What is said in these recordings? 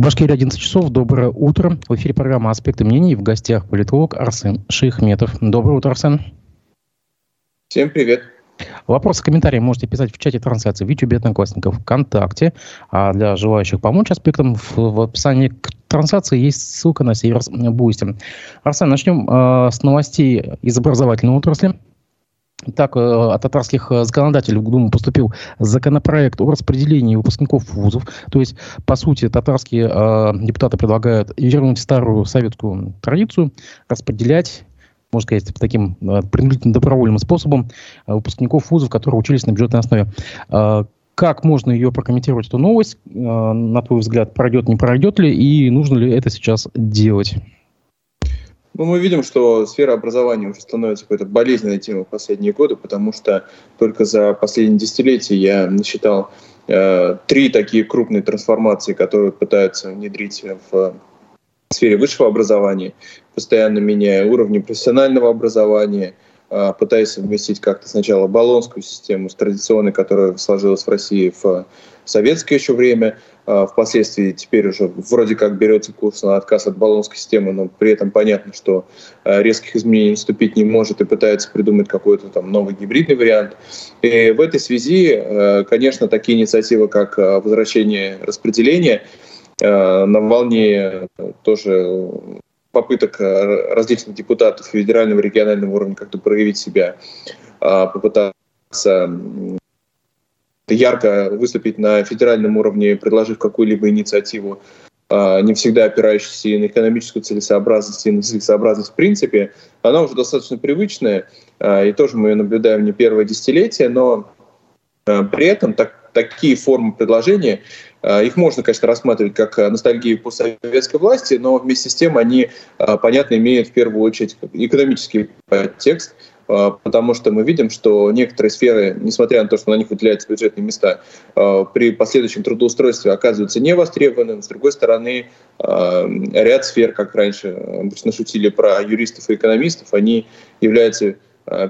Башкирии 11 часов. Доброе утро. В эфире программа «Аспекты мнений». В гостях политолог Арсен Шаяхметов. Доброе утро, Арсен. Всем привет. Вопросы, комментарии можете писать в чате трансляции в YouTube Одноклассников ВКонтакте. А для желающих помочь аспектам в, в описании к трансляции есть ссылка на сервис Boosty. Арсен, начнем э, с новостей из образовательной отрасли. Так, э, от татарских э, законодателей в Думу поступил законопроект о распределении выпускников вузов. То есть, по сути, татарские э, депутаты предлагают вернуть старую советскую традицию, распределять можно сказать, таким э, принудительно добровольным способом э, выпускников вузов, которые учились на бюджетной основе. Э, как можно ее прокомментировать, эту новость? Э, на твой взгляд, пройдет, не пройдет ли, и нужно ли это сейчас делать? Ну, мы видим, что сфера образования уже становится какой-то болезненной темой в последние годы, потому что только за последние десятилетия я насчитал э, три такие крупные трансформации, которые пытаются внедрить в сфере высшего образования, постоянно меняя уровни профессионального образования, э, пытаясь совместить как-то сначала баллонскую систему с традиционной, которая сложилась в России в советское еще время, впоследствии теперь уже вроде как берется курс на отказ от баллонской системы, но при этом понятно, что а, резких изменений наступить не может и пытается придумать какой-то там новый гибридный вариант. И в этой связи, а, конечно, такие инициативы, как возвращение распределения, на волне тоже попыток различных депутатов федерального и регионального уровня как-то проявить себя, попытаться ярко выступить на федеральном уровне, предложив какую-либо инициативу, а, не всегда опирающаяся на экономическую целесообразность и на целесообразность в принципе, она уже достаточно привычная, а, и тоже мы ее наблюдаем не первое десятилетие, но а, при этом так, такие формы предложения, их можно, конечно, рассматривать как ностальгию по советской власти, но вместе с тем они, понятно, имеют в первую очередь экономический подтекст, потому что мы видим, что некоторые сферы, несмотря на то, что на них выделяются бюджетные места, а, при последующем трудоустройстве оказываются не востребованными. С другой стороны, а, ряд сфер, как раньше обычно шутили про юристов и экономистов, они являются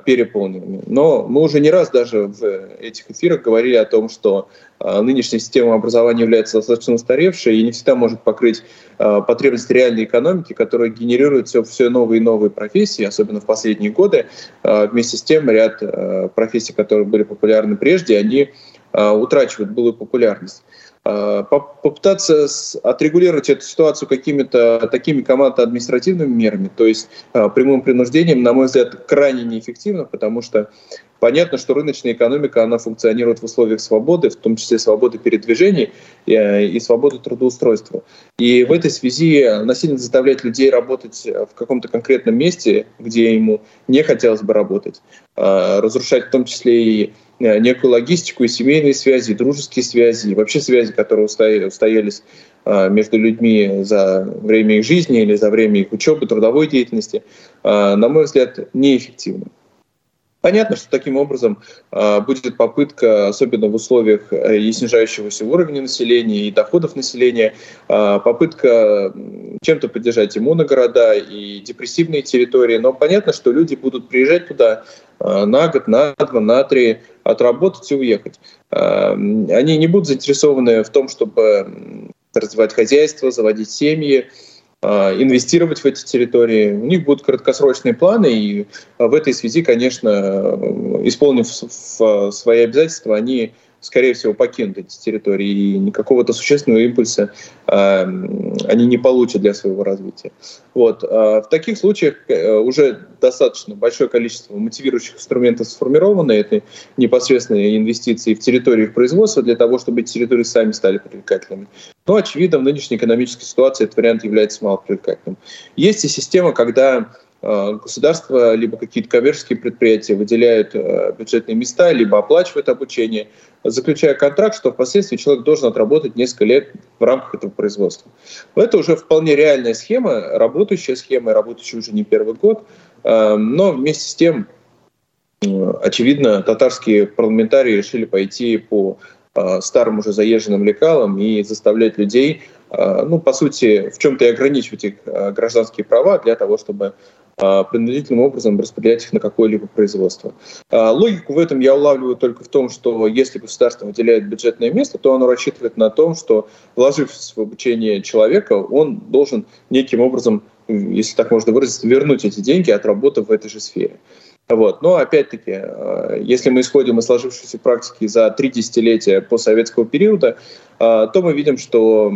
переполненными. Но мы уже не раз даже в этих эфирах говорили о том, что э, нынешняя система образования является достаточно устаревшей и не всегда может покрыть э, потребности реальной экономики, которая генерирует все, все новые и новые профессии, особенно в последние годы. Вместе с тем ряд профессий, которые были популярны прежде, они утрачивают былую популярность. Э, попытаться отрегулировать эту ситуацию какими-то такими командно-административными мерами, то есть э, прямым принуждением, на мой взгляд, крайне неэффективно, потому что понятно, что рыночная экономика, она функционирует в условиях свободы, в том числе свободы передвижений и, э, и свободы трудоустройства. И в этой связи насильно заставлять людей работать в каком-то конкретном месте, где ему не хотелось бы работать, разрушать в том числе и некую логистику и семейные связи, и дружеские связи, и вообще связи, которые устоялись э, между людьми за время их жизни или за время их учебы, трудовой деятельности, э, на мой взгляд, неэффективны. Понятно, что таким образом э, будет попытка, особенно в условиях э, и снижающегося уровня населения, и доходов населения, э, попытка чем-то поддержать и моногорода, и депрессивные территории. Но понятно, что люди будут приезжать туда э, на год, на два, на три, отработать и уехать. Они не будут заинтересованы в том, чтобы развивать хозяйство, заводить семьи, инвестировать в эти территории. У них будут краткосрочные планы, и а, в этой связи, конечно, исполнив свои обязательства, они скорее всего, покинут эти территории, и никакого-то существенного импульса э, они не получат для своего развития. Вот. Э, в таких случаях э, уже достаточно большое количество мотивирующих инструментов сформировано. Это непосредственные инвестиции в территории их производства для того, чтобы эти территории сами стали привлекательными. Но, очевидно, в нынешней экономической ситуации этот вариант является мало привлекательным. Есть и система, когда государство, либо какие-то коммерческие предприятия выделяют э, бюджетные места, либо оплачивают обучение, заключая контракт, что впоследствии человек должен отработать несколько лет в рамках этого производства. Это уже вполне реальная схема, работающая схема, работающая уже не первый год, э, но вместе с тем, очевидно, татарские парламентарии решили пойти по старым уже заезженным лекалам и заставлять людей, ну, по сути, в чем-то и ограничивать их гражданские права для того, чтобы принудительным образом распределять их на какое-либо производство. А, логику в этом я улавливаю только в том, что если государство выделяет бюджетное место, то оно рассчитывает на том, что вложив в обучение человека, он должен неким образом, если так можно выразиться, вернуть эти деньги, отработав в этой же сфере. Вот. Но опять-таки, э, если мы исходим из сложившейся практики за три десятилетия постсоветского периода, э, то мы видим, что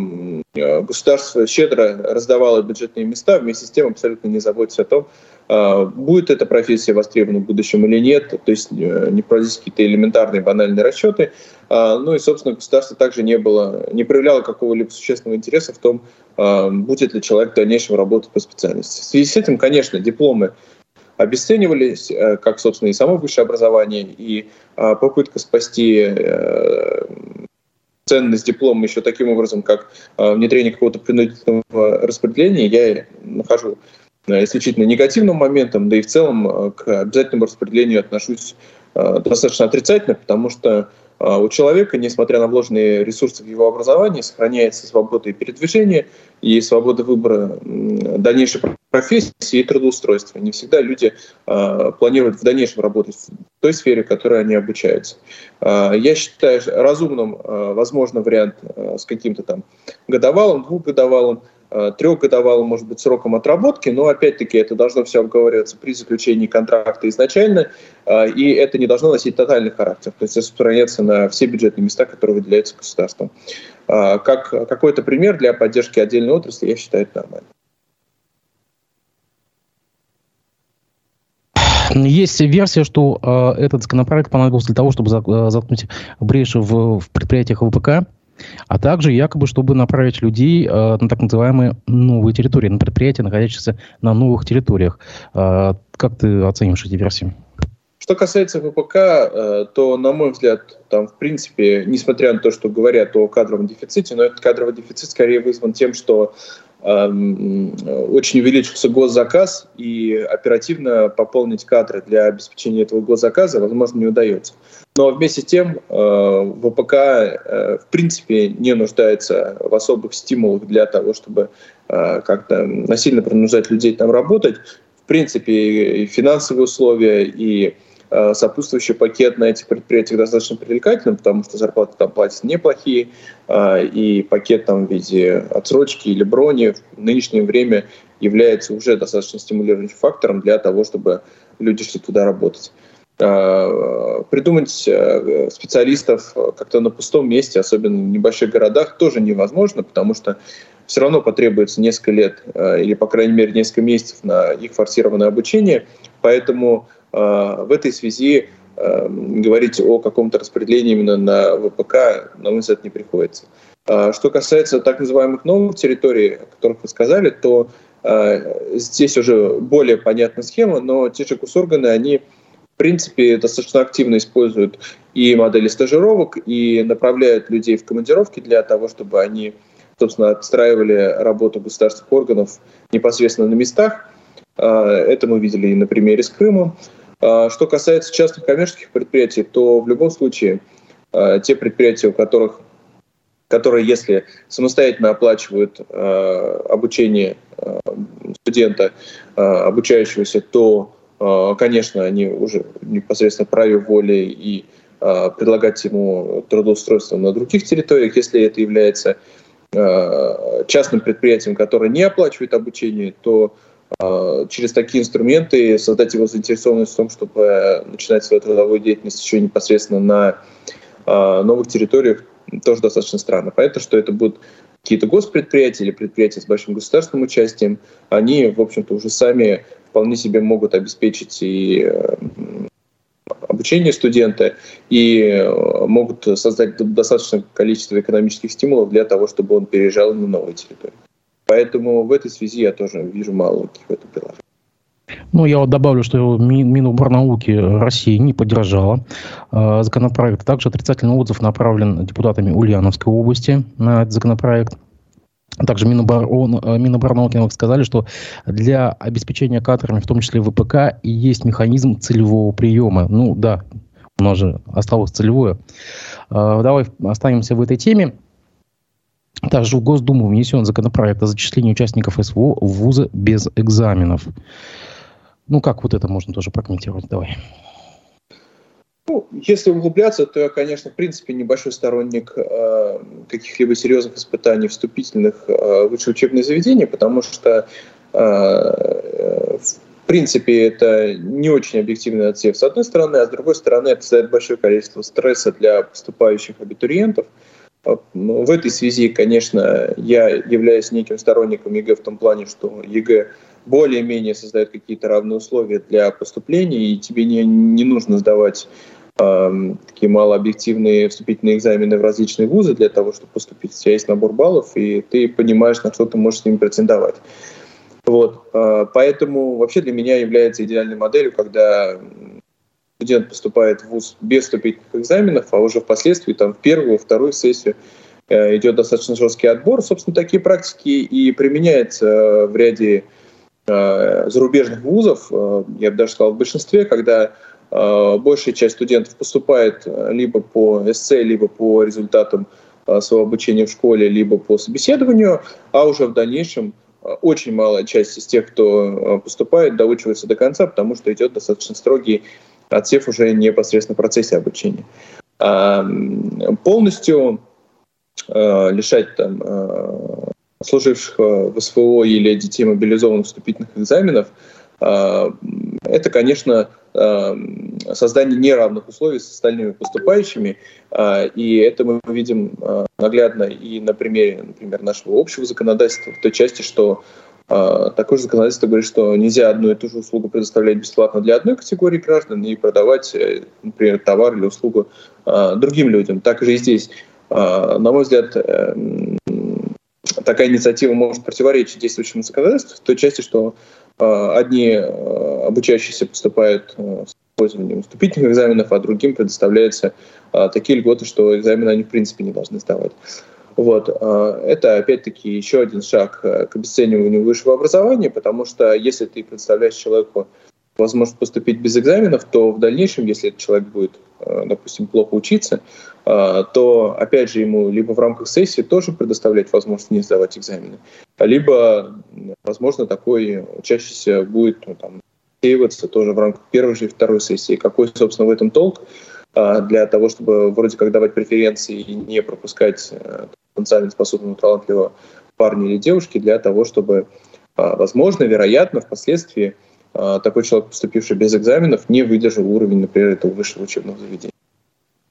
э, государство щедро раздавало бюджетные места, вместе с тем абсолютно не заботится о том, будет эта профессия востребована в будущем или нет, то есть не проводить какие-то элементарные банальные расчеты. Ну и, собственно, государство также не было, не проявляло какого-либо существенного интереса в том, будет ли человек в дальнейшем работать по специальности. В связи с этим, конечно, дипломы обесценивались, э, как, собственно, и само высшее образование, и а, попытка спасти э, ценность диплома еще таким образом, как а, внедрение какого-то принудительного распределения, я нахожу э, исключительно негативным моментом, да и в целом к обязательному распределению отношусь достаточно отрицательно, потому что у человека, несмотря на вложенные ресурсы в его образовании, сохраняется свобода и передвижения, и свобода выбора дальнейшей профессии и трудоустройства. Не всегда люди э, планируют в дальнейшем работать в той сфере, в которой они обучаются. Э, я считаю разумным, э, возможно, вариант с каким-то там годовалым, двухгодовалым, трехгодовалым, может быть, сроком отработки, но опять-таки это должно все обговариваться при заключении контракта изначально, э, и это не должно носить тотальный характер, то есть распространяться на все бюджетные места, которые выделяются государством. Э, как какой-то пример для поддержки отдельной отрасли, я считаю это нормально. Есть версия, что э, этот законопроект понадобился для того, чтобы заткнуть бреши в, в предприятиях ВПК, а также якобы, чтобы направить людей э, на так называемые новые территории, на предприятия, находящиеся на новых территориях. Э, как ты оцениваешь эти версии? Что касается ВПК, э, то, на мой взгляд, там, в принципе, несмотря на то, что говорят о кадровом дефиците, но этот кадровый дефицит скорее вызван тем, что очень увеличился госзаказ, и оперативно пополнить кадры для обеспечения этого госзаказа, возможно, не удается. Но вместе с тем э, ВПК э, в принципе не нуждается в особых стимулах для того, чтобы э, как-то насильно принуждать людей там работать. В принципе, и финансовые условия, и сопутствующий пакет на этих предприятиях достаточно привлекательным, потому что зарплаты там платят неплохие, и пакет там в виде отсрочки или брони в нынешнее время является уже достаточно стимулирующим фактором для того, чтобы люди шли туда работать. Придумать специалистов как-то на пустом месте, особенно в небольших городах, тоже невозможно, потому что все равно потребуется несколько лет или, по крайней мере, несколько месяцев на их форсированное обучение. Поэтому в этой связи говорить о каком-то распределении именно на ВПК, на мой взгляд, не приходится. Что касается так называемых новых территорий, о которых вы сказали, то здесь уже более понятна схема, но те же госорганы, они в принципе, достаточно активно используют и модели стажировок, и направляют людей в командировки для того, чтобы они, собственно, отстраивали работу государственных органов непосредственно на местах. А, это мы видели и на примере с Крымом. А, что касается частных коммерческих предприятий, то в любом случае а, те предприятия, у которых которые, если самостоятельно оплачивают обучение студента, обучающегося, то, конечно, они уже непосредственно праве воли и предлагать ему трудоустройство на других территориях, если это является частным предприятием, которое не оплачивает обучение, то а, через такие инструменты создать его заинтересованность в том, чтобы начинать свою трудовую деятельность еще непосредственно на а, новых территориях, тоже достаточно странно. Понятно, что это будут какие-то госпредприятия или предприятия с большим государственным участием, они, в общем-то, уже сами вполне себе могут обеспечить и э, обучение студента и э, могут создать достаточное количество экономических стимулов для того, чтобы он переезжал на новые территории. Поэтому в этой связи я тоже вижу мало в этом приложении. Ну, я вот добавлю, что Миноборнауки России не поддержала э, законопроект. Также отрицательный отзыв направлен депутатами Ульяновской области на этот законопроект. Также Миноборон, э, Миноборнауки сказали, что для обеспечения кадрами, в том числе ВПК, есть механизм целевого приема. Ну да, у нас же осталось целевое. Э, давай останемся в этой теме. Также в Госдуму внесен законопроект о зачислении участников СВО в вузы без экзаменов. Ну, как вот это можно тоже прокомментировать? Давай. Ну, если углубляться, то я, конечно, в принципе, небольшой сторонник э, каких-либо серьезных испытаний вступительных э, высших учебных заведений, потому что, э, в принципе, это не очень объективный отсев с одной стороны, а с другой стороны, это создает большое количество стресса для поступающих абитуриентов. В этой связи, конечно, я являюсь неким сторонником ЕГЭ в том плане, что ЕГЭ более-менее создает какие-то равные условия для поступления, и тебе не, не нужно сдавать такие малообъективные вступительные экзамены в различные вузы для того, чтобы поступить. У тебя есть набор баллов, и ты понимаешь, на что ты можешь с ними претендовать. Вот. А, поэтому вообще для меня является идеальной моделью, когда студент поступает в ВУЗ без вступительных экзаменов, а уже впоследствии там, в первую, вторую сессию э, идет достаточно жесткий отбор. Собственно, такие практики и применяются э, в ряде э, зарубежных вузов, я бы даже сказал, в большинстве, когда Э, большая часть студентов поступает э, либо по эссе, либо по результатам э, своего обучения в школе, либо по собеседованию, а уже в дальнейшем очень малая часть из тех, кто поступает, доучивается до конца, потому что идет достаточно строгий отсев уже непосредственно в процессе обучения. А, полностью лишать там, служивших в СВО или детей мобилизованных вступительных экзаменов – а, это, конечно, а, создание неравных условий с остальными поступающими, и это мы видим наглядно и на примере, например, нашего общего законодательства в той части, что такое же законодательство говорит, что нельзя одну и ту же услугу предоставлять бесплатно для одной категории граждан и продавать, э, например, товар или услугу другим людям. Так же и здесь. На мой взгляд, э, такая инициатива может противоречить действующему законодательству в той части, что Э, одни э, обучающиеся поступают э, с использованием вступительных экзаменов, а другим предоставляются такие льготы, что экзамены они в принципе не должны сдавать. Вот. Это, опять-таки, еще один шаг к обесцениванию высшего образования, потому что если ты представляешь человеку возможность поступить без экзаменов, то в дальнейшем, если этот человек будет, допустим, плохо учиться, то, опять же, ему либо в рамках сессии тоже предоставлять возможность не сдавать экзамены, либо, возможно, такой учащийся будет ну, там, отсеиваться тоже в рамках первой же и второй сессии. Какой, собственно, в этом толк а, для того, чтобы вроде как давать преференции и не пропускать а, потенциально способного, талантливого парня или девушки для того, чтобы, а, возможно, вероятно, впоследствии а, такой человек, поступивший без экзаменов, не выдержал уровень, например, этого высшего учебного заведения.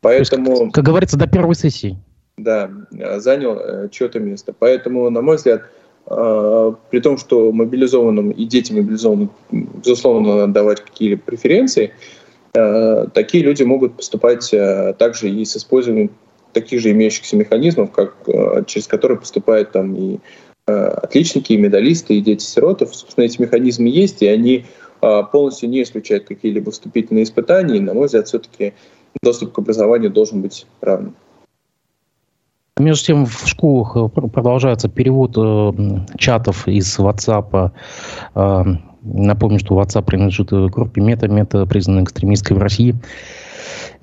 Поэтому... Есть, как, как говорится, до первой сессии. Да, занял э, чье-то место. Поэтому, на мой взгляд, а, при том, что мобилизованным и детям мобилизованным, безусловно, надо давать какие-либо преференции, а, такие люди могут поступать а, также и с использованием таких же имеющихся механизмов, как, через которые поступают там и отличники, и медалисты, и дети-сиротов. Собственно, эти механизмы есть, и они полностью не исключают какие-либо вступительные испытания. И, на мой взгляд, все-таки доступ к образованию должен быть равным. Между тем, в школах э, продолжается перевод э, чатов из WhatsApp. Э, напомню, что WhatsApp принадлежит группе Мета, Мета признана экстремистской в России.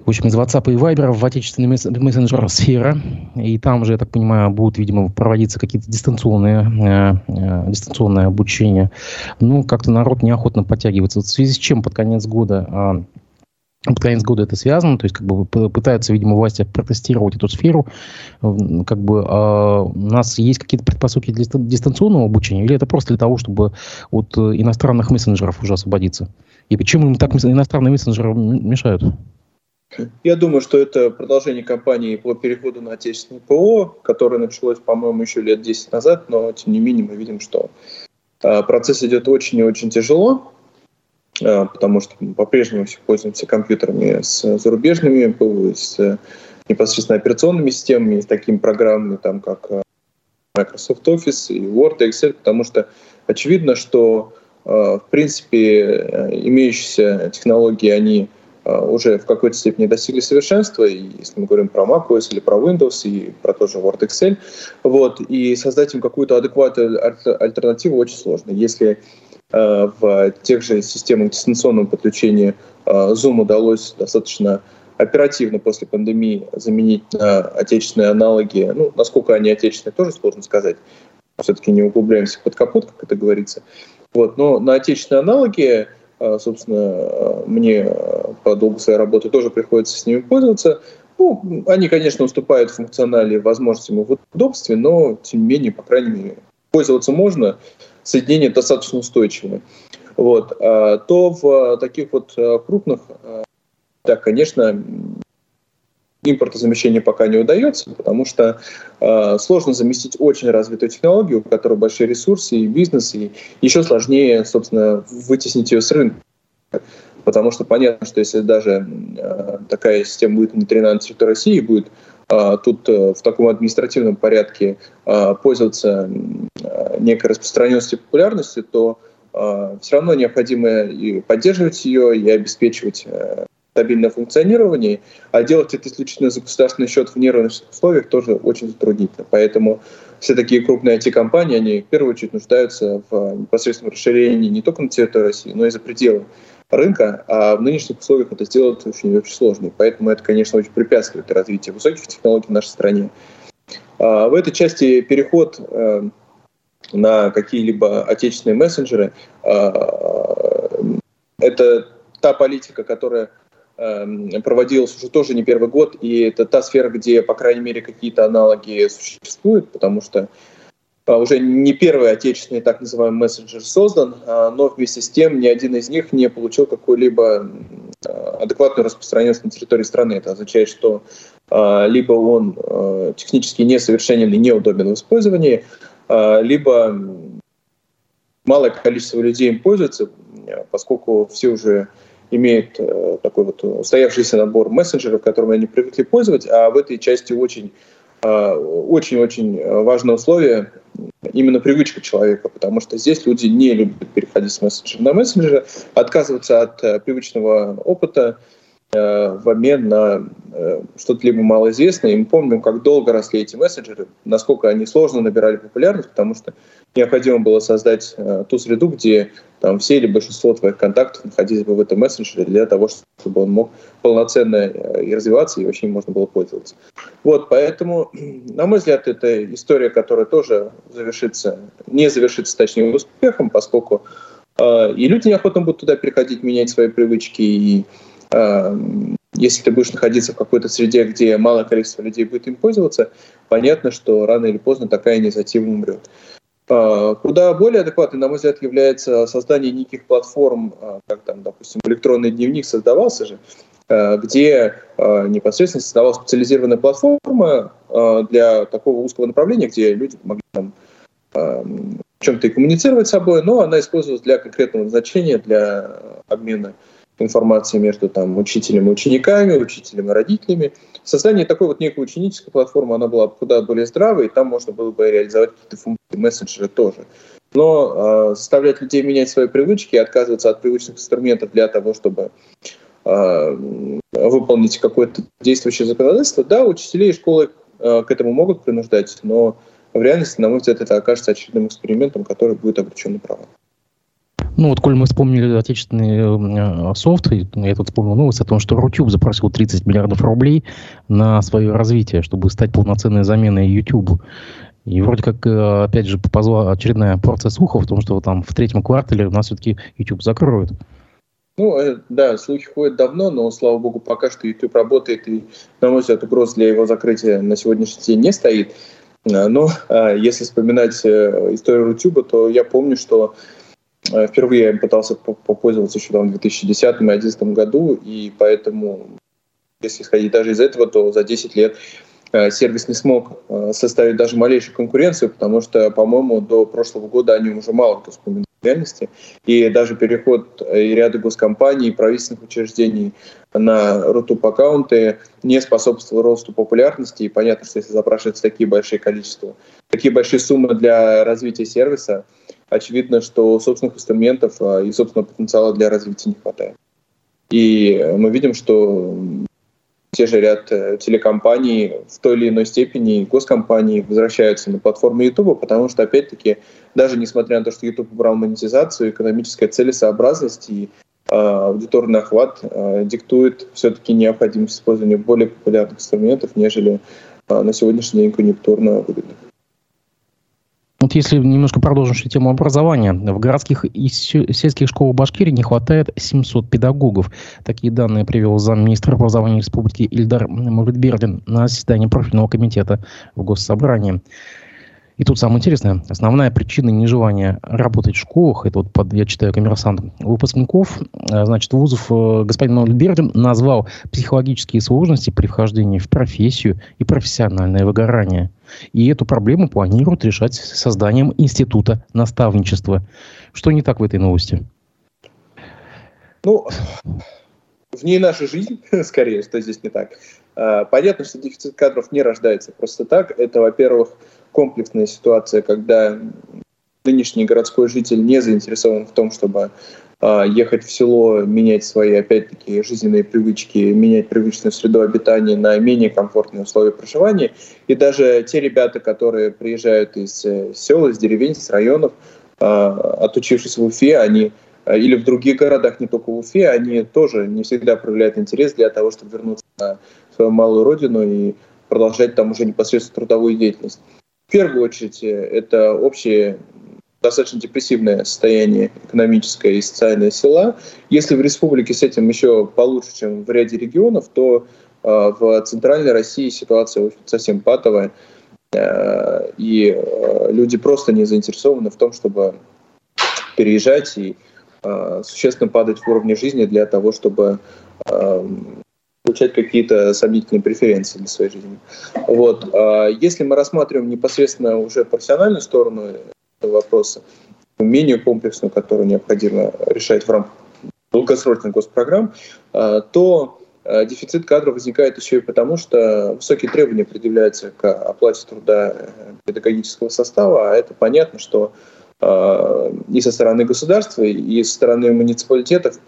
В общем, из WhatsApp и Viber в отечественный мессенджер «Сфера». И там же, я так понимаю, будут, видимо, проводиться какие-то дистанционные, э, э, дистанционное обучение. Ну, как-то народ неохотно подтягивается. В связи с чем под конец года э, под конец года это связано, то есть как бы пытаются, видимо, власти протестировать эту сферу. Как бы а у нас есть какие-то предпосылки для дистанционного обучения, или это просто для того, чтобы от иностранных мессенджеров уже освободиться? И почему им так иностранные мессенджеры мешают? Я думаю, что это продолжение кампании по переходу на отечественное ПО, которое началось, по-моему, еще лет 10 назад, но тем не менее мы видим, что а, процесс идет очень и очень тяжело. А, потому что мы по-прежнему все пользуемся компьютерами с зарубежными, с непосредственно операционными системами, с такими программами, там, как э, Microsoft Office и Word и Excel, потому что очевидно, что э, в принципе э, имеющиеся технологии, они уже в какой-то степени достигли совершенства, и если мы говорим про macOS или про Windows, и про тоже Word Excel, вот, и создать им какую-то адекватную альтернативу очень сложно. Если Э, в тех же системах дистанционного подключения э, Zoom удалось достаточно оперативно после пандемии заменить на отечественные аналоги. Ну, насколько они отечественные, тоже сложно сказать. Все-таки не углубляемся под капот, как это говорится. Вот. Но на отечественные аналоги собственно, мне по долгу своей работы тоже приходится с ними пользоваться. Ну, они, конечно, уступают функционале возможностям и в удобстве, но, тем не менее, по крайней мере, пользоваться можно, соединение достаточно устойчивое. Вот. То в таких вот крупных, да, конечно, импортозамещение пока не удается, потому что э, сложно заместить очень развитую технологию, у которой большие ресурсы и бизнес, и еще сложнее, собственно, вытеснить ее с рынка. Потому что понятно, что если даже э, такая система будет внедрена на территории России, будет э, тут э, в таком административном порядке э, пользоваться э, некой распространенностью и популярностью, то э, все равно необходимо и поддерживать ее, и обеспечивать э, стабильное функционирование, а делать это исключительно за государственный счет в нерыночных условиях тоже очень затруднительно. Поэтому все такие крупные IT-компании, они в первую очередь нуждаются в непосредственном расширении не только на территории России, но и за пределы рынка, а в нынешних условиях это сделать очень, очень сложно. И поэтому это, конечно, очень препятствует развитию высоких технологий в нашей стране. А в этой части переход э, на какие-либо отечественные мессенджеры а, – это та политика, которая Эм, проводилась уже тоже не первый год, и это та сфера, где, по крайней мере, какие-то аналоги существуют, потому что уже не первый отечественный так называемый мессенджер создан, а, но вместе с тем ни один из них не получил какую-либо адекватную распространенность на территории страны. Это означает, что а, либо он технически несовершенен и неудобен в использовании, либо малое количество людей им пользуется, поскольку все уже имеет э, такой вот устоявшийся набор мессенджеров, которыми они привыкли пользоваться, а в этой части очень очень-очень важное условие именно привычка человека, потому что здесь люди не любят переходить с мессенджера на мессенджеры, отказываться от э, привычного опыта, в обмен на э, что-то либо малоизвестное. И мы помним, как долго росли эти мессенджеры, насколько они сложно набирали популярность, потому что необходимо было создать э, ту среду, где там все или большинство твоих контактов находились бы в этом мессенджере для того, чтобы он мог полноценно и развиваться, и вообще им можно было пользоваться. Вот, поэтому, на мой взгляд, это история, которая тоже завершится, не завершится, точнее, успехом, поскольку э, и люди неохотно будут туда переходить, менять свои привычки, и если ты будешь находиться в какой-то среде, где малое количество людей будет им пользоваться, понятно, что рано или поздно такая инициатива умрет. Э, куда более адекватной, на мой взгляд, является создание неких платформ, э, как там, допустим, электронный дневник создавался же, э, где непосредственно создавалась специализированная платформа для такого узкого направления, где люди могли там эм, чем-то и коммуницировать с собой, но она использовалась для конкретного назначения, для обмена информации между там, учителем и учениками, учителем и родителями. Создание такой вот некой ученической платформы, она была куда более здравой, и там можно было бы реализовать какие-то функции мессенджера тоже. Но э, заставлять людей менять свои привычки и отказываться от привычных инструментов для того, чтобы э, выполнить какое-то действующее законодательство, да, учителей и школы э, к этому могут принуждать, но в реальности, на мой взгляд, это окажется очередным экспериментом, который будет обречен на провал. Ну вот, коль мы вспомнили отечественный э, софт, я тут вспомнил новость о том, что Рутюб запросил 30 миллиардов рублей на свое развитие, чтобы стать полноценной заменой YouTube. И вроде как, э, опять же, поползла очередная порция слухов о том, что там в третьем квартале у нас все-таки YouTube закроют. Ну, э, да, слухи ходят давно, но, слава богу, пока что YouTube работает, и, на мой взгляд, угроз для его закрытия на сегодняшний день не стоит. Но если вспоминать историю Рутюба, то я помню, что Э, впервые я пытался попользоваться еще там, в 2010 и 2011 году, и поэтому, если исходить даже из этого, то за 10 лет э, сервис не смог э, составить даже малейшую конкуренцию, потому что, по-моему, до прошлого года они уже мало кто вспоминал в реальности. И даже переход и ряда госкомпаний и правительственных учреждений на Рутуб аккаунты не способствовал росту популярности. И понятно, что если запрашиваются такие большие количества, такие большие суммы для развития сервиса, очевидно, что собственных инструментов а, и собственного потенциала для развития не хватает. И мы видим, что те же ряд э, телекомпаний в той или иной степени, госкомпании возвращаются на платформу YouTube, потому что, опять-таки, даже несмотря на то, что YouTube убрал монетизацию, экономическая целесообразность и э, аудиторный охват э, диктует все-таки необходимость использования более популярных инструментов, нежели э, на сегодняшний день конъюнктурно выгодных. Вот если немножко продолжим тему образования, в городских и сельских школах Башкирии не хватает 700 педагогов. Такие данные привел замминистра образования республики Ильдар Муритбердин на заседании профильного комитета в Госсобрании. И тут самое интересное, основная причина нежелания работать в школах, это вот под, я читаю коммерсант, выпускников, э, значит, вузов э, господин Ольбердин назвал психологические сложности при вхождении в профессию и профессиональное выгорание. И эту проблему планируют решать созданием института наставничества. Что не так в этой новости? Ну, в ней наша жизнь, скорее, что здесь не так. Э, понятно, что дефицит кадров не рождается просто так. Это, во-первых, комплексная ситуация, когда нынешний городской житель не заинтересован в том, чтобы э, ехать в село, менять свои, опять-таки, жизненные привычки, менять привычную среду обитания на менее комфортные условия проживания. И даже те ребята, которые приезжают из э, сел, из деревень, из районов, э, отучившись в Уфе, они или в других городах, не только в Уфе, они тоже не всегда проявляют интерес для того, чтобы вернуться на свою малую родину и продолжать там уже непосредственно трудовую деятельность. В первую очередь, э, это общее достаточно депрессивное состояние экономическое и социальное села. Если в республике с этим еще получше, чем в ряде регионов, то э, в центральной России ситуация совсем патовая, э, и э, люди просто не заинтересованы в том, чтобы переезжать и э, существенно падать в уровне жизни для того, чтобы э, получать какие-то сомнительные преференции для своей жизни. Вот. А если мы рассматриваем непосредственно уже профессиональную сторону этого вопроса, менее комплексную, которую необходимо решать в рамках долгосрочных госпрограмм, а, то а, дефицит кадров возникает еще и потому, что высокие требования предъявляются к оплате труда э, педагогического состава, а это понятно, что и со стороны государства, и со стороны муниципалитетов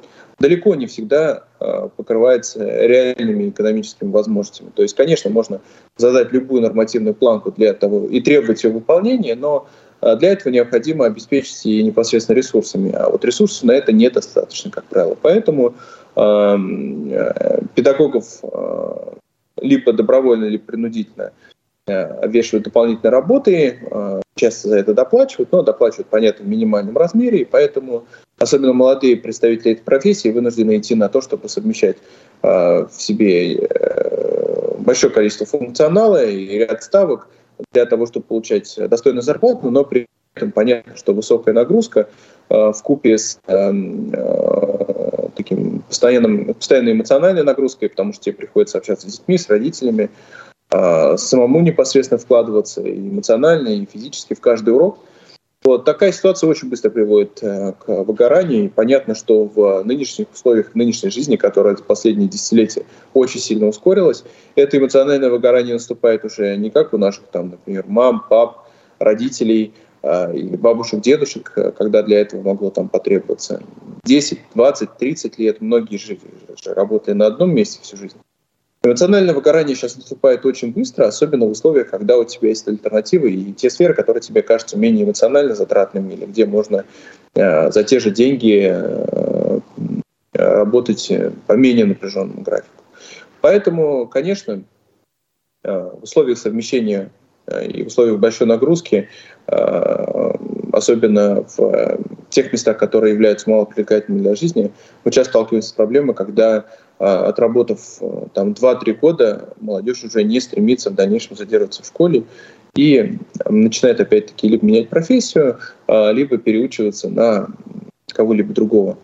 далеко не всегда а, покрывается реальными экономическими возможностями. То есть, конечно, можно задать любую нормативную планку для того и требовать ее выполнения, но а, для этого необходимо обеспечить и непосредственно ресурсами. А вот ресурсов на это недостаточно, как правило. Поэтому э, педагогов либо добровольно, либо принудительно э, обвешивают дополнительные работы, э, часто за это доплачивают, но доплачивают, понятно, в минимальном размере, и поэтому особенно молодые представители этой профессии вынуждены идти на то, чтобы совмещать э, в себе э, большое количество функционала и ряд ставок для того, чтобы получать достойную зарплату, но при этом понятно, что высокая нагрузка э, в купе с э, э, таким постоянным, постоянной эмоциональной нагрузкой, потому что тебе приходится общаться с детьми, с родителями, э, самому непосредственно вкладываться и эмоционально, и физически в каждый урок – вот такая ситуация очень быстро приводит э, к выгоранию. И понятно, что в нынешних условиях нынешней жизни, которая за последние десятилетия очень сильно ускорилась, это эмоциональное выгорание наступает уже не как у наших, там, например, мам, пап, родителей, э, или бабушек, дедушек, э, когда для этого могло там потребоваться 10, 20, 30 лет. Многие же, же работали на одном месте всю жизнь. Эмоциональное выгорание сейчас наступает очень быстро, особенно в условиях, когда у тебя есть альтернативы и те сферы, которые тебе кажутся менее эмоционально затратными или где можно э, за те же деньги э, работать по менее напряженному графику. Поэтому, конечно, э, в условиях совмещения э, и в условиях большой нагрузки, э, особенно в тех местах, которые являются малопривлекательными для жизни, мы часто сталкиваемся с проблемой, когда отработав э, там 2-3 года, молодежь уже не стремится в дальнейшем задерживаться в школе и начинает опять-таки либо менять профессию, а, либо переучиваться на кого-либо другого.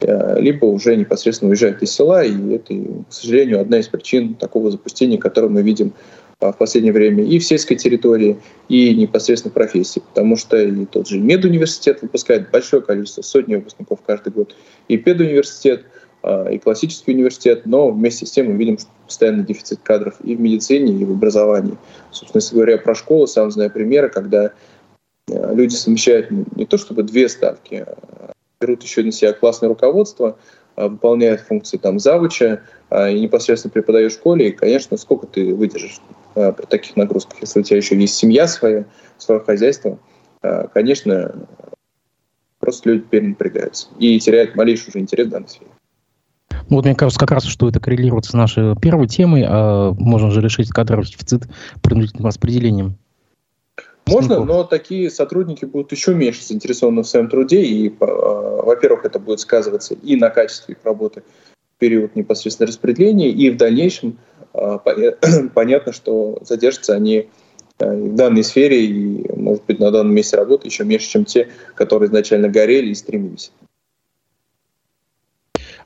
Э, либо уже непосредственно уезжает из села, и это, к сожалению, одна из причин такого запустения, которое мы видим а, в последнее время и в сельской территории, и непосредственно в профессии, потому что и тот же медуниверситет выпускает большое количество, сотни выпускников каждый год, и педуниверситет, а, и классический университет, но вместе с тем мы видим постоянный дефицит кадров и в медицине, и в образовании. Собственно, если говоря про школу, сам знаю примеры, когда а, люди совмещают не то чтобы две ставки, а берут еще на себя классное руководство, выполняют функции там завуча и непосредственно преподаешь в школе, и, конечно, сколько ты выдержишь при таких нагрузках, если у тебя еще есть семья своя, свое хозяйство, конечно, просто люди перенапрягаются и теряют малейший уже интерес в данной сфере. Вот мне кажется, как раз, что это коррелирует с нашей первой темой, а можно же решить кадровый дефицит принудительным распределением. Можно, но такие сотрудники будут еще меньше заинтересованы в своем труде, и, во-первых, это будет сказываться и на качестве их работы в период непосредственно распределения, и в дальнейшем понятно, что задержатся они в данной сфере и, может быть, на данном месте работы еще меньше, чем те, которые изначально горели и стремились.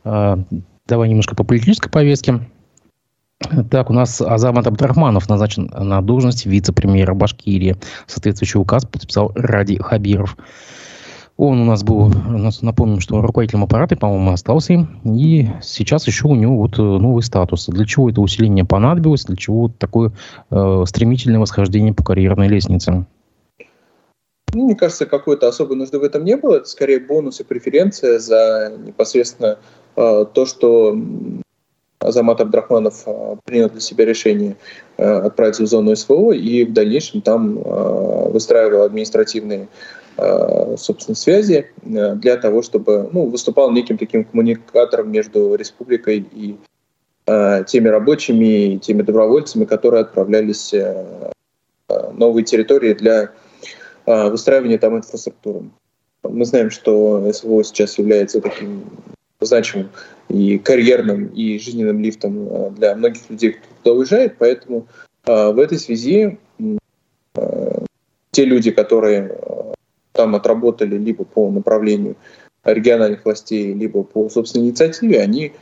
А, давай немножко по политической повестке. Так, у нас Азамат Абдрахманов назначен на должность вице-премьера Башкирии. Соответствующий указ подписал Ради Хабиров. Он у нас был, напомним, что руководителем аппарата, по-моему, остался им. И сейчас еще у него вот э, новый статус. Для чего это усиление понадобилось? Для чего такое э, стремительное восхождение по карьерной лестнице? Ну, мне кажется, какой-то особой нужды в этом не было. Это скорее бонус и преференция за непосредственно э, то, что Азамат Абдрахманов э, принял для себя решение э, отправиться в зону СВО и в дальнейшем там э, выстраивал административные Э, собственно, связи э, для того, чтобы ну, выступал неким таким коммуникатором между республикой и э, теми рабочими и теми добровольцами, которые отправлялись в новые территории для выстраивания там инфраструктуры. Мы знаем, что СВО сейчас является таким значимым и карьерным, и жизненным лифтом для многих людей, кто туда уезжает, поэтому в этой связи те люди, которые там отработали либо по направлению региональных властей, либо по собственной инициативе, они,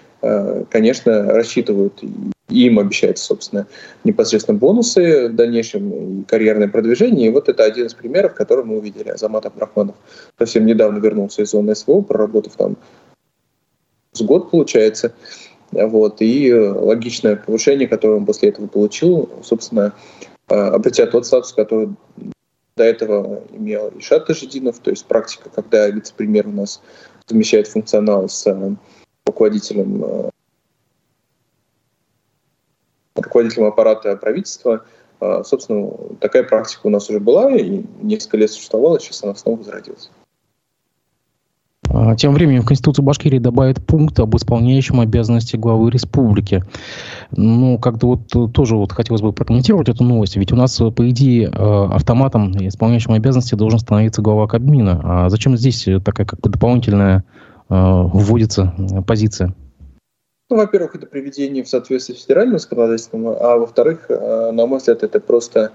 конечно, рассчитывают им обещают, собственно, непосредственно бонусы в дальнейшем карьерное продвижение. И вот это один из примеров, который мы увидели. Азамат Абрахманов совсем недавно вернулся из зоны СВО, проработав там с год, получается. Вот, и логичное повышение, которое он после этого получил, собственно, э, обретя тот статус, который до этого имел Ишат Тажидинов, то есть практика, когда вице-премьер у нас замещает функционал с э, руководителем э, руководителем аппарата правительства. Э, собственно, такая практика у нас уже была и несколько лет существовала, сейчас она снова возродилась. А, тем временем в Конституцию Башкирии добавят пункт об исполняющем обязанности главы республики. Ну, как-то вот э, тоже вот хотелось бы прокомментировать эту новость. Ведь у нас, э, по идее, э, автоматом исполняющим обязанности должен становиться глава Кабмина. А зачем здесь такая как бы дополнительная вводится позиция? Ну, во-первых, это приведение в соответствии с федеральным законодательством, а во-вторых, на мой взгляд, это просто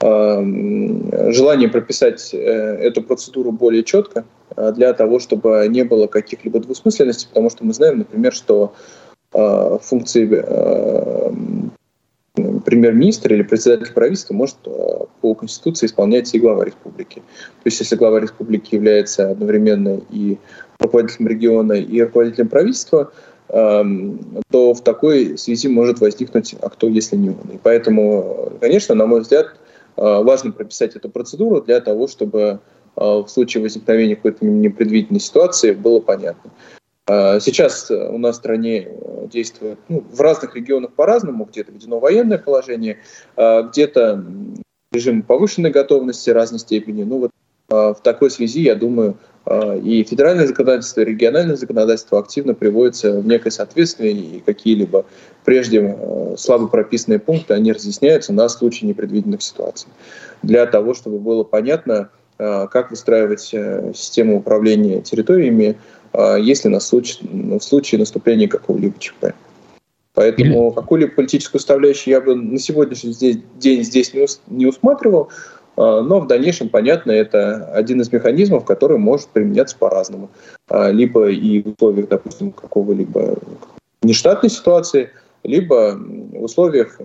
желание прописать эту процедуру более четко, Э, для того, чтобы не было каких-либо двусмысленностей, потому что мы знаем, например, что э, функции э, премьер-министра или председатель правительства может по Конституции исполнять и глава республики. То есть если глава республики является одновременно и руководителем региона, и руководителем правительства, то в такой связи может возникнуть, а кто, если не он. И поэтому, конечно, на мой взгляд, важно прописать эту процедуру для того, чтобы а, в случае возникновения какой-то непредвиденной ситуации было понятно. А, сейчас у нас в стране э, действует ну, в разных регионах по-разному, где-то введено военное положение, где-то режим повышенной готовности разной степени. Ну вот в такой связи, я думаю, и федеральное законодательство, и региональное законодательство активно приводятся в некое соответствие, и какие-либо прежде э, слабо прописанные пункты, они разъясняются на случай непредвиденных ситуаций. Для того, чтобы было понятно, Э, как выстраивать э, систему управления территориями, если на случай, ну, в случае наступления какого-либо ЧП. Поэтому какую-либо политическую составляющую я бы на сегодняшний день здесь не усматривал, но в дальнейшем, понятно, это один из механизмов, который может применяться по-разному. Либо и в условиях, допустим, какого-либо нештатной ситуации, либо в условиях,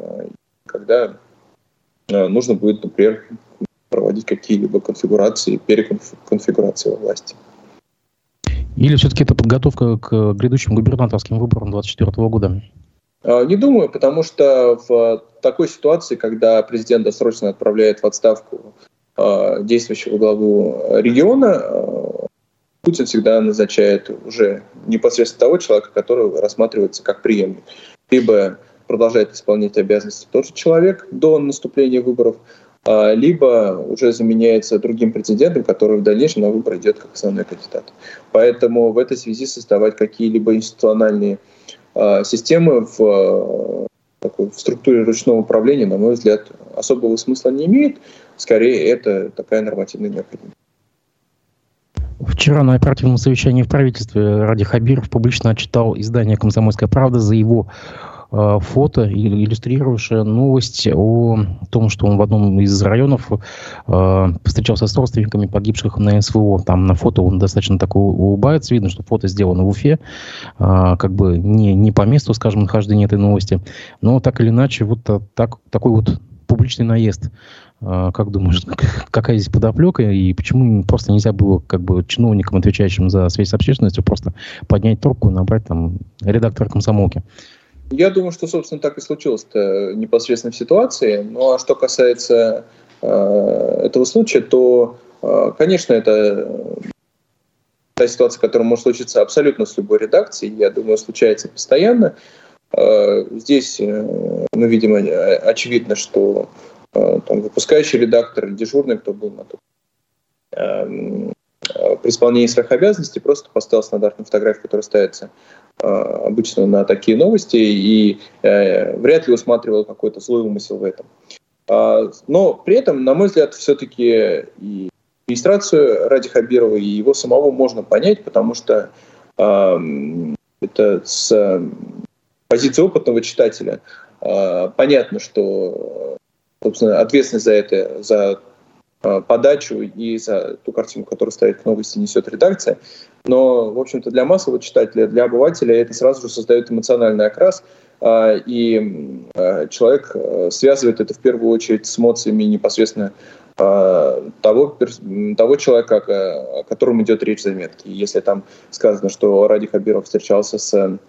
когда нужно будет, например, проводить какие-либо конфигурации, переконфигурации во власти. Или все-таки это подготовка к грядущим губернаторским выборам 2024 года? А, не думаю, потому что в такой ситуации, когда президент досрочно отправляет в отставку а, действующего главу региона, а, Путин всегда назначает уже непосредственно того человека, который рассматривается как преемник. Либо продолжает исполнять обязанности тот же человек до наступления выборов, либо уже заменяется другим претендентом, который в дальнейшем на выбор идет как основной кандидат. Поэтому в этой связи создавать какие-либо институциональные системы в, такой, в структуре ручного управления, на мой взгляд, особого смысла не имеет. скорее это такая нормативная необходимость. Вчера на оперативном совещании в правительстве Ради Хабиров публично отчитал издание «Комсомольская правда» за его э, фото, иллюстрирующее новость о том, что он в одном из районов э, встречался с родственниками погибших на СВО. Там на фото он достаточно такой улыбается. Видно, что фото сделано в Уфе. Э, как бы не, не по месту, скажем, нахождения этой новости. Но так или иначе, вот так, такой вот публичный наезд как думаешь, какая здесь подоплека и почему просто нельзя было как бы чиновникам, отвечающим за связь с общественностью, просто поднять трубку и набрать там редактора комсомолки? Я думаю, что, собственно, так и случилось-то непосредственно в ситуации. Ну а что касается э, этого случая, то, э, конечно, это та ситуация, которая может случиться абсолютно с любой редакцией. Я думаю, случается постоянно. Э, здесь, э, ну, видимо, очевидно, что Э, там, выпускающий редактор, дежурный, кто был на эм, э, при исполнении своих обязанностей просто поставил стандартную фотографию, которая ставится э, обычно на такие новости, и вряд ли усматривал какой-то злой умысел в этом. А, но при этом, на мой взгляд, все-таки и регистрацию Ради Хабирова и его самого можно понять, потому что эм, это с позиции опытного читателя понятно, что собственно, ответственность за это, за э, подачу и за ту картину, которую ставит к новости, несет редакция. Но, в общем-то, для массового читателя, для обывателя это сразу же создает эмоциональный окрас, э, и э, человек связывает это в первую очередь с эмоциями непосредственно того, того человека, о котором идет речь в заметке. Если там сказано, что Ради Хабиров встречался с,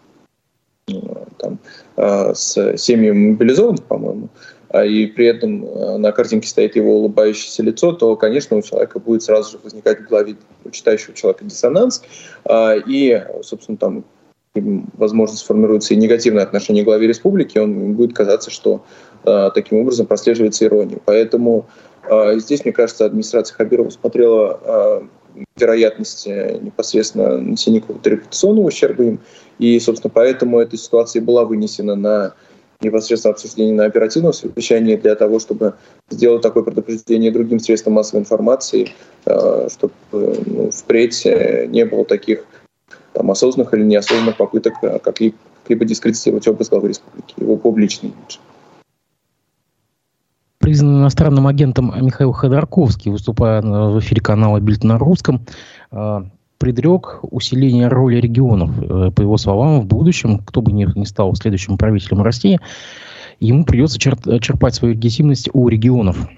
там, с семьей мобилизованных, по-моему, и при этом э, на картинке стоит его улыбающееся лицо, то, конечно, у человека будет сразу же возникать в голове у читающего человека диссонанс, а, и, собственно, там возможно, сформируется и негативное отношение к главе республики, он будет казаться, что э, таким образом прослеживается ирония. Поэтому э, здесь, мне кажется, администрация Хабирова смотрела вероятность непосредственно нанесения какого-то репутационного ущерба им, и, собственно, поэтому эта ситуация была вынесена на непосредственно обсуждение на оперативном совещании для того, чтобы сделать такое предупреждение другим средствам массовой информации, э, чтобы ну, впредь э, не было таких там, осознанных или неосознанных попыток э, как-либо дискредитировать образ главы республики, его публичный имидж. Признан иностранным агентом Михаил Ходорковский, выступая в эфире канала «Бильд на русском», предрек усиление роли регионов. Э, по его словам, в будущем, кто бы ни, стал следующим правителем России, ему придется черпать свою легитимность у регионов.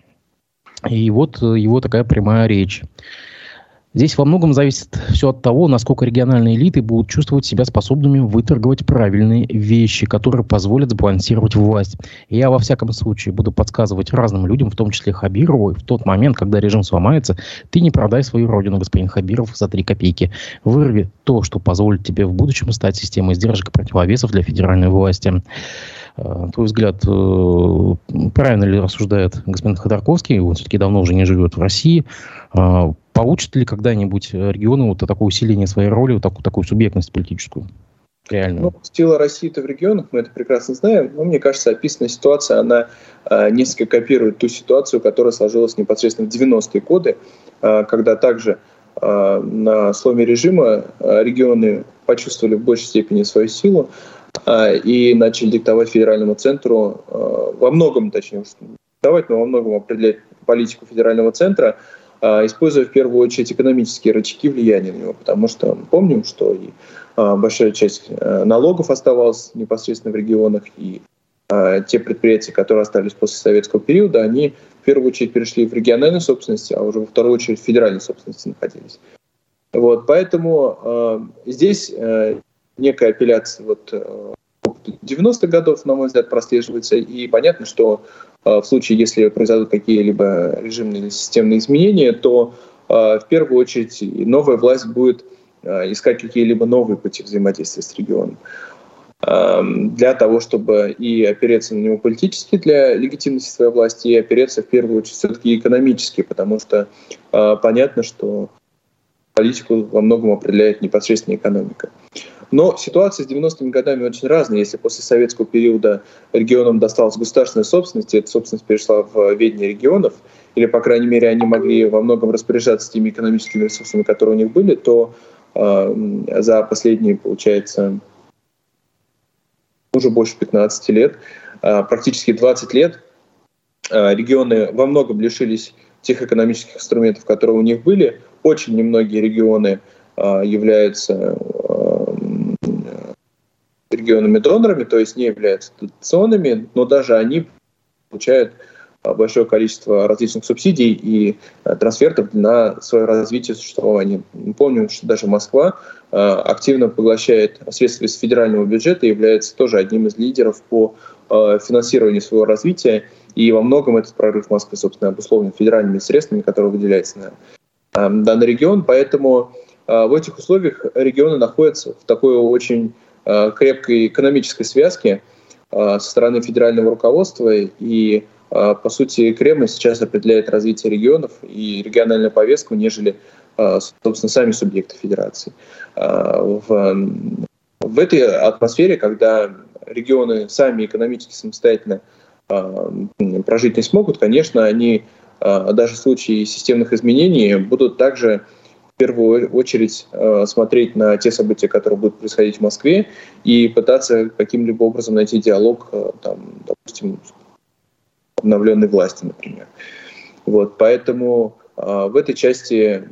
И вот э, его такая прямая речь. Здесь во многом зависит все от того, насколько региональные элиты будут чувствовать себя способными выторговать правильные вещи, которые позволят сбалансировать власть. Я во всяком случае буду подсказывать разным людям, в том числе Хабирову, в тот момент, когда режим сломается, ты не продай свою родину, господин Хабиров, за три копейки. Вырви то, что позволит тебе в будущем стать системой сдержек и противовесов для федеральной власти. Э, твой взгляд, э, правильно ли рассуждает господин Ходорковский? Он все-таки давно уже не живет в России. Э, Получат ли когда-нибудь регионы вот такое усиление своей роли, вот такую, такую субъектность политическую? Реально. Ну, сила России-то в регионах, мы это прекрасно знаем, но мне кажется, описанная ситуация, она э, несколько копирует ту ситуацию, которая сложилась непосредственно в 90-е годы, э, когда также э, на сломе режима регионы почувствовали в большей степени свою силу и начали диктовать федеральному центру, э, во многом, точнее, диктовать, но во многом определять политику федерального центра – а, используя в первую очередь экономические рычаги влияния на него, потому что помним, что и а, большая часть налогов оставалась непосредственно в регионах, и а, те предприятия, которые остались после советского периода, они в первую очередь перешли в региональную собственность, а уже во вторую очередь в федеральной собственности находились. Вот, поэтому э, здесь э, некая апелляция вот, э, 90-х годов, на мой взгляд, прослеживается, и понятно, что а, в случае, если произойдут какие-либо режимные или системные изменения, то а, в первую очередь новая власть будет искать какие-либо новые пути взаимодействия с регионом. Для того, чтобы и опереться на него политически для легитимности своей власти, и опереться в первую очередь все-таки экономически, потому что понятно, что политику во многом определяет непосредственно экономика. Но ситуация с 90-ми годами очень разная. Если после советского периода регионам досталась государственная собственность, и эта собственность перешла в ведение регионов, или, по крайней мере, они могли во многом распоряжаться теми экономическими ресурсами, которые у них были, то э, за последние, получается, уже больше 15 лет, э, практически 20 лет, э, регионы во многом лишились тех экономических инструментов, которые у них были. Очень немногие регионы э, являются регионами-донорами, то есть не являются дотационными, но даже они получают а, большое количество различных субсидий и а, трансфертов на свое развитие существования. Помню, что даже Москва а, активно поглощает средства из федерального бюджета и является тоже одним из лидеров по финансированию своего развития. И во многом этот прорыв Москвы, собственно, обусловлен федеральными средствами, которые выделяются на данный регион. Поэтому в этих условиях регионы находятся в такой очень Э, крепкой экономической связки э, со стороны федерального руководства и э, по сути, Кремль сейчас определяет развитие регионов и региональную повестку, нежели, собственно, сами субъекты федерации. В, в этой атмосфере, когда регионы сами экономически самостоятельно прожить не смогут, конечно, они даже в случае системных изменений будут также первую очередь э, смотреть на те события, которые будут происходить в Москве, и пытаться каким-либо образом найти диалог, э, там, допустим, обновленной власти, например. Вот, поэтому э, в этой части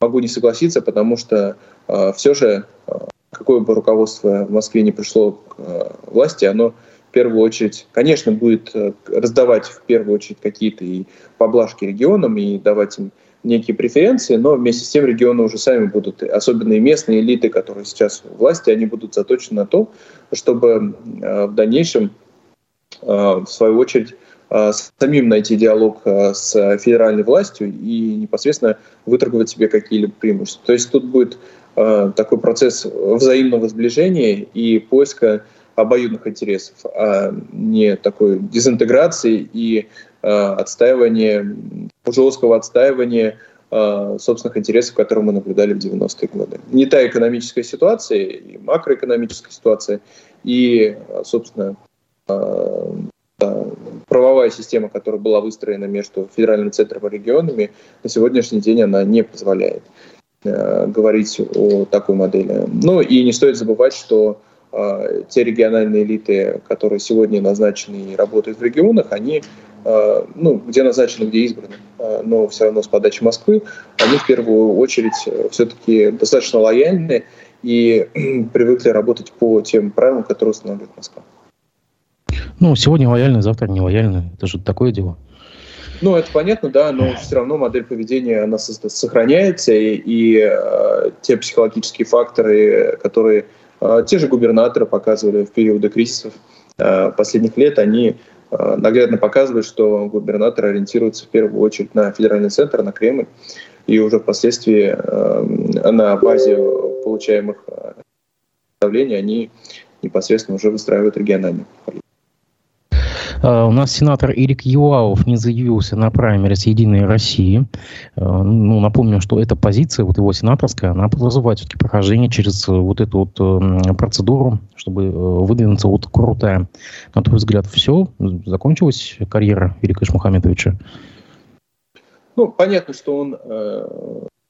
могу не согласиться, потому что э, все же, э, какое бы руководство в Москве не пришло к э, власти, оно в первую очередь, конечно, будет э, раздавать в первую очередь какие-то и поблажки регионам и давать им некие преференции, но вместе с тем регионы уже сами будут, особенно и местные элиты, которые сейчас в власти, они будут заточены на то, чтобы э, в дальнейшем, э, в свою очередь, самим найти диалог с федеральной властью и непосредственно выторговать себе какие-либо преимущества. То есть тут будет такой процесс взаимного сближения и поиска обоюдных интересов, а не такой дезинтеграции и отстаивания жесткого отстаивания э, собственных интересов, которые мы наблюдали в 90-е годы. Не та экономическая ситуация, и макроэкономическая ситуация, и, собственно, э, правовая система, которая была выстроена между федеральным центром и регионами, на сегодняшний день она не позволяет говорить о такой модели. Ну и не стоит забывать, что те региональные элиты, которые сегодня назначены и работают в регионах, они Э, ну, где назначены, где избраны, э, но все равно с подачи Москвы, они в первую очередь э, все-таки достаточно лояльны и привыкли работать по тем правилам, которые устанавливает Москва. Ну, сегодня лояльны, завтра не лояльны. Это же такое дело. Ну, это понятно, да, но все равно модель поведения, она сохраняется, и, и э, те психологические факторы, которые э, те же губернаторы показывали в периоды кризисов э, последних лет, они Э, наглядно показывает, что губернатор ориентируется в первую очередь на федеральный центр, на Кремль, и уже впоследствии на базе получаемых давлений они непосредственно уже выстраивают региональную политику. А, у нас сенатор Ирик Юауов не заявился на праймерис «Единой России». А, ну, напомню, что эта позиция, вот его сенаторская, она подразумевает все-таки прохождение через э, вот эту вот процедуру, чтобы э, выдвинуться вот крутая. На твой взгляд, все? Закончилась карьера Ирика Ишмухаметовича? Ну, понятно, что он э,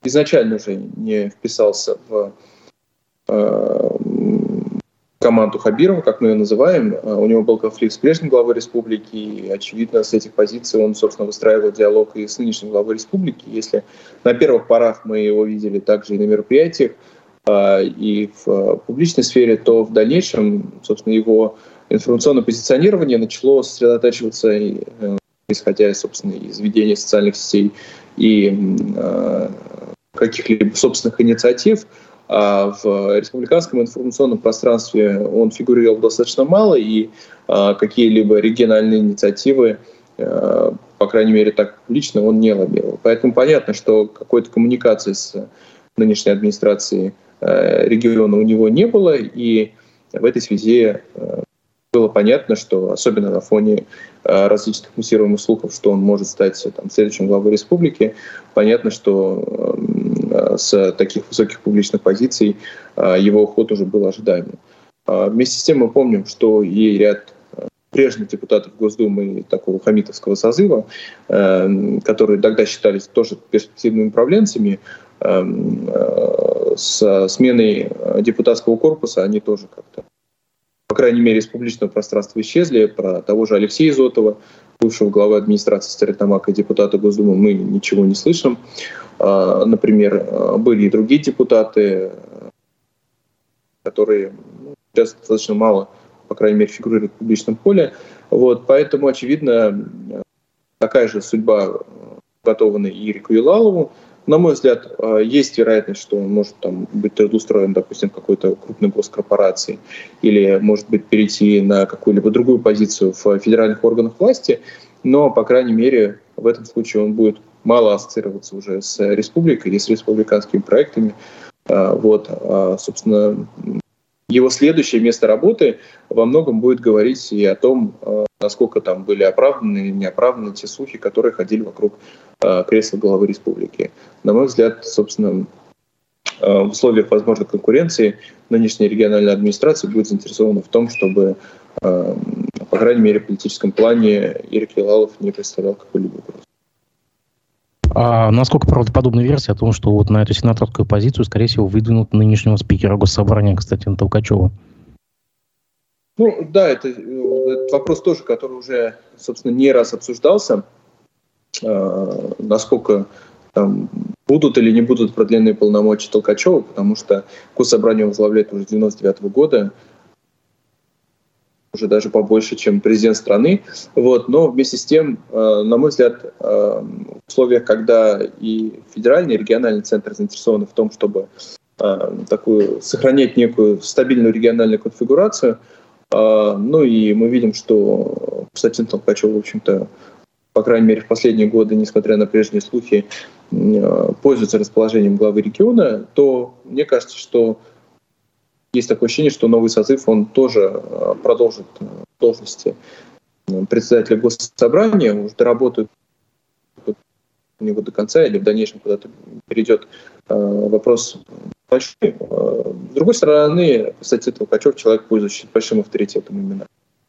изначально уже не вписался в э, команду Хабирова, как мы ее называем. А, у него был конфликт с прежним главой республики, и, очевидно, с этих позиций он, собственно, выстраивал диалог и с нынешним главой республики. Если на первых порах мы его видели также и на мероприятиях, а, и в а, публичной сфере, то в дальнейшем, собственно, его информационное позиционирование начало сосредотачиваться, э, исходя, собственно, из ведения социальных сетей и каких-либо собственных инициатив, в республиканском информационном пространстве он фигурировал достаточно мало, и а, какие-либо региональные инициативы, а, по крайней мере, так публично он не лоббировал. Поэтому понятно, что какой-то коммуникации с нынешней администрацией региона у него не было, и в этой связи было понятно, что особенно на фоне различных муссируемых слухов, что он может стать там, следующим главой республики, понятно, что с таких высоких публичных позиций его уход уже был ожидаемым. Вместе с тем мы помним, что и ряд прежних депутатов Госдумы такого хамитовского созыва, которые тогда считались тоже перспективными управленцами, с сменой депутатского корпуса они тоже как-то по крайней мере, из публичного пространства исчезли. Про того же Алексея Зотова, бывшего главы администрации Стерлитамака и депутата Госдумы, мы ничего не слышим. А, например, а, были и другие депутаты, которые ну, сейчас достаточно мало, по крайней мере, фигурируют в публичном поле. Вот, поэтому, очевидно, такая же судьба уготована и Ирику Юлалову. На мой взгляд, а, есть вероятность, что он может там, быть трудоустроен, допустим, какой-то крупной госкорпорации или, может быть, перейти на какую-либо другую позицию в федеральных органах власти, но, по крайней мере, в этом случае он будет мало ассоциироваться уже с республикой или с республиканскими проектами. А, вот, а, собственно, его следующее место работы во многом будет говорить и о том, насколько там были оправданы или неоправданы те слухи, которые ходили вокруг э, кресла главы республики. На мой взгляд, собственно, э, в условиях возможной конкуренции нынешняя региональная администрация будет заинтересована в том, чтобы, э, по крайней мере, в политическом плане Ирик Елалов не представлял какой-либо угрозы. А насколько правдоподобна версия о том, что вот на эту сенаторскую позицию, скорее всего, выдвинут нынешнего спикера Госсобрания Константина Толкачева? Ну, да, это, этот вопрос тоже, который уже, собственно, не раз обсуждался. Э, насколько там, будут или не будут продленные полномочия Толкачева, потому что Госсобрание возглавляет уже с 99 -го года, уже даже побольше, чем президент страны. Вот. Но вместе с тем, э, на мой взгляд, э, в условиях, когда и федеральный, и региональный центр заинтересованы в том, чтобы э, такую, сохранять некую стабильную региональную конфигурацию – ну и мы видим, что Константин Толкачев, в общем-то, по крайней мере, в последние годы, несмотря на прежние слухи, пользуется расположением главы региона, то мне кажется, что есть такое ощущение, что новый созыв, он тоже а, продолжит должности председателя госсобрания, уже доработает у него до конца или в дальнейшем куда-то перейдет вопрос большой. Э, с другой стороны, кстати, Толкачев человек, пользующийся большим авторитетом именно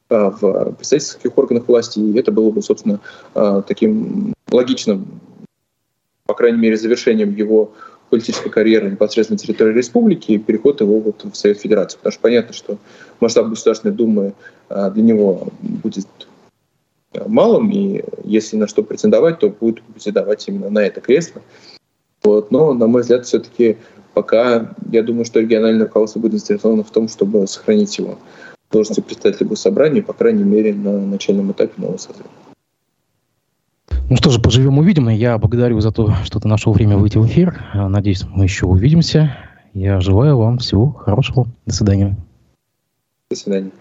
э, в представительских органах власти, и это было бы, собственно, э, таким логичным, по крайней мере, завершением его политической карьеры непосредственно на территории республики и переход его вот в Совет Федерации. Потому что понятно, что масштаб Государственной Думы для него будет малым, и если на что претендовать, то будет претендовать именно на это кресло. Вот. Но, на мой взгляд, все-таки пока я думаю, что региональное руководство будет заинтересовано в том, чтобы сохранить его должности председателя госсобрания, по крайней мере, на начальном этапе нового созыва. Ну что же, поживем увидим. Я благодарю за то, что ты нашел время выйти в эфир. Надеюсь, мы еще увидимся. Я желаю вам всего хорошего. До свидания. До свидания.